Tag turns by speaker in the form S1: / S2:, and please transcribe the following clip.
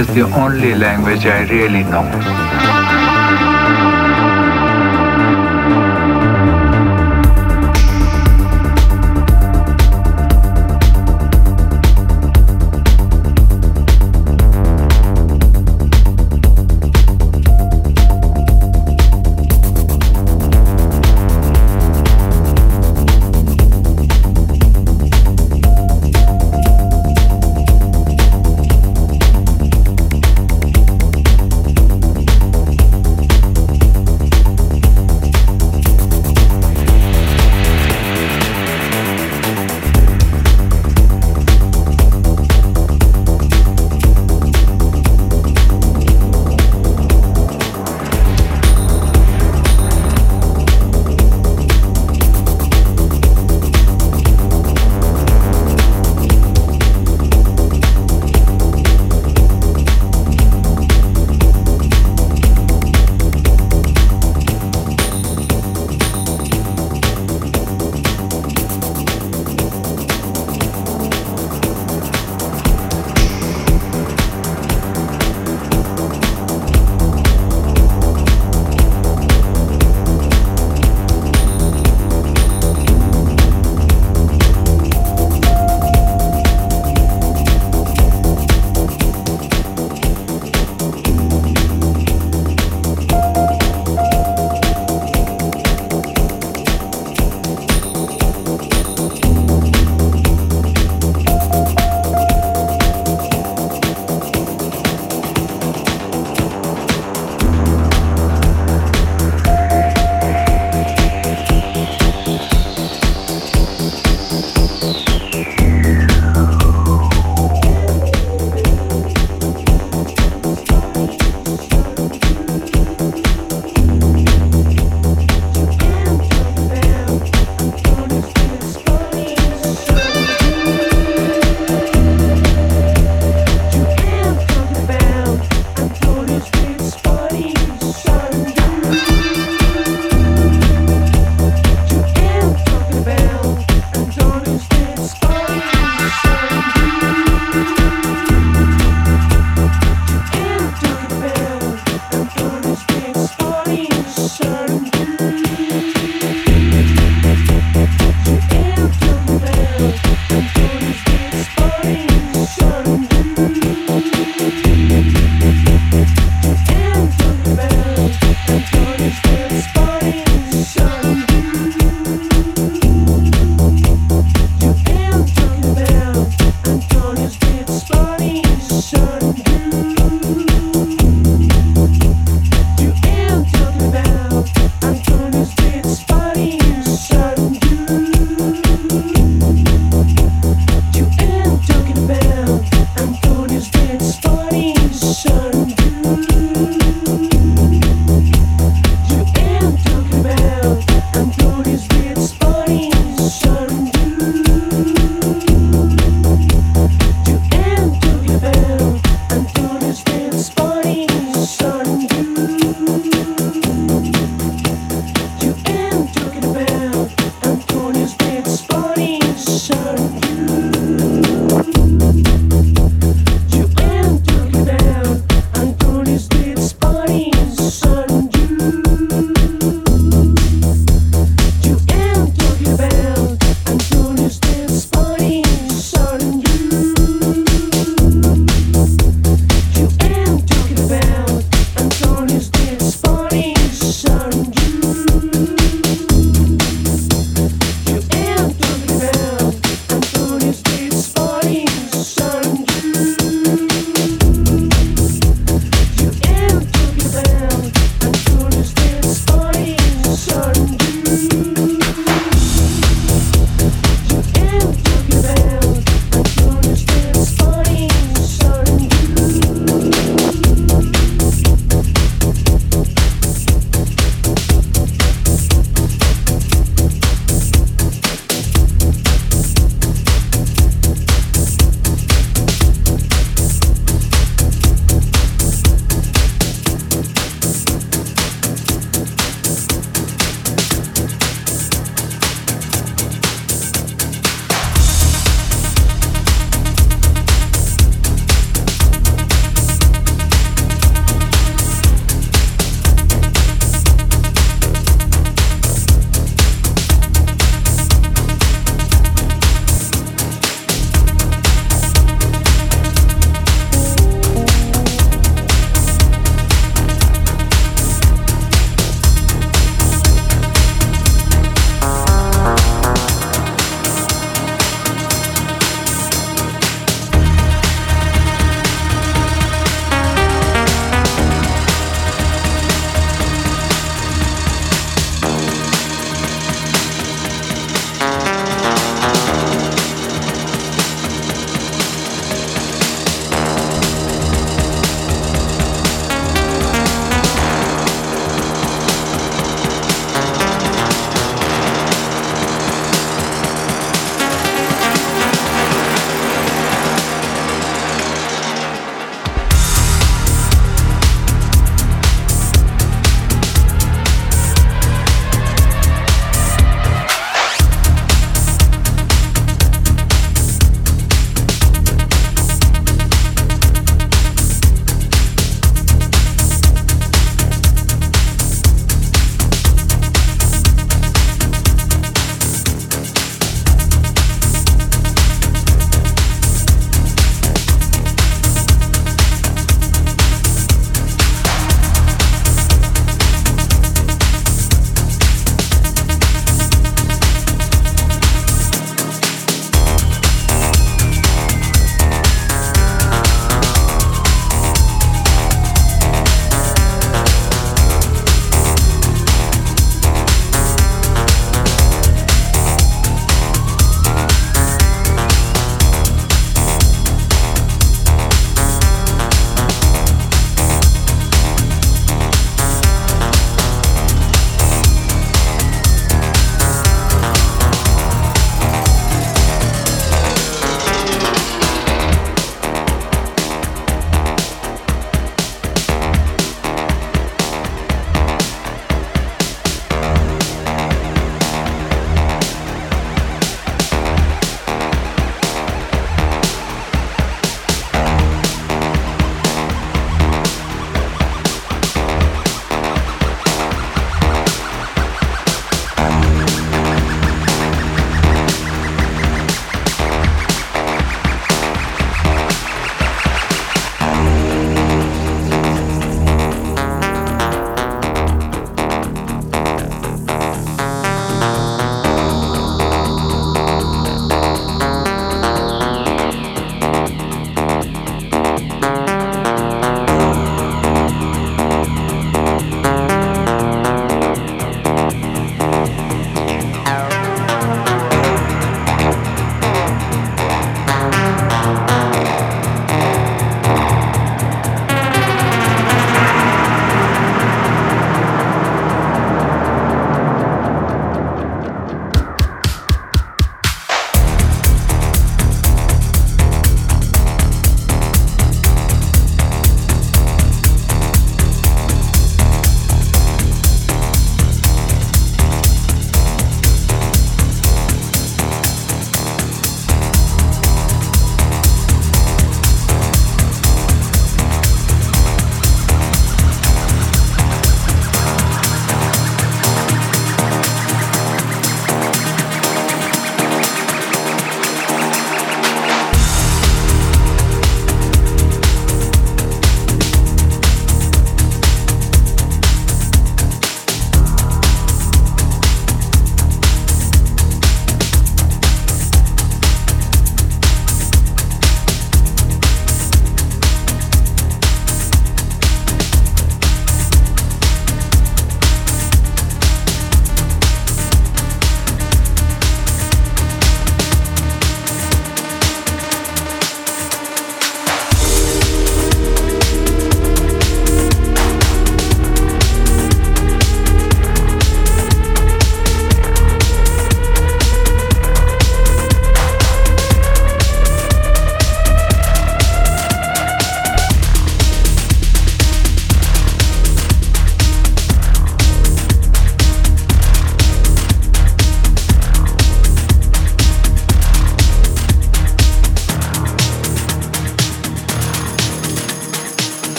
S1: is the only language I really know.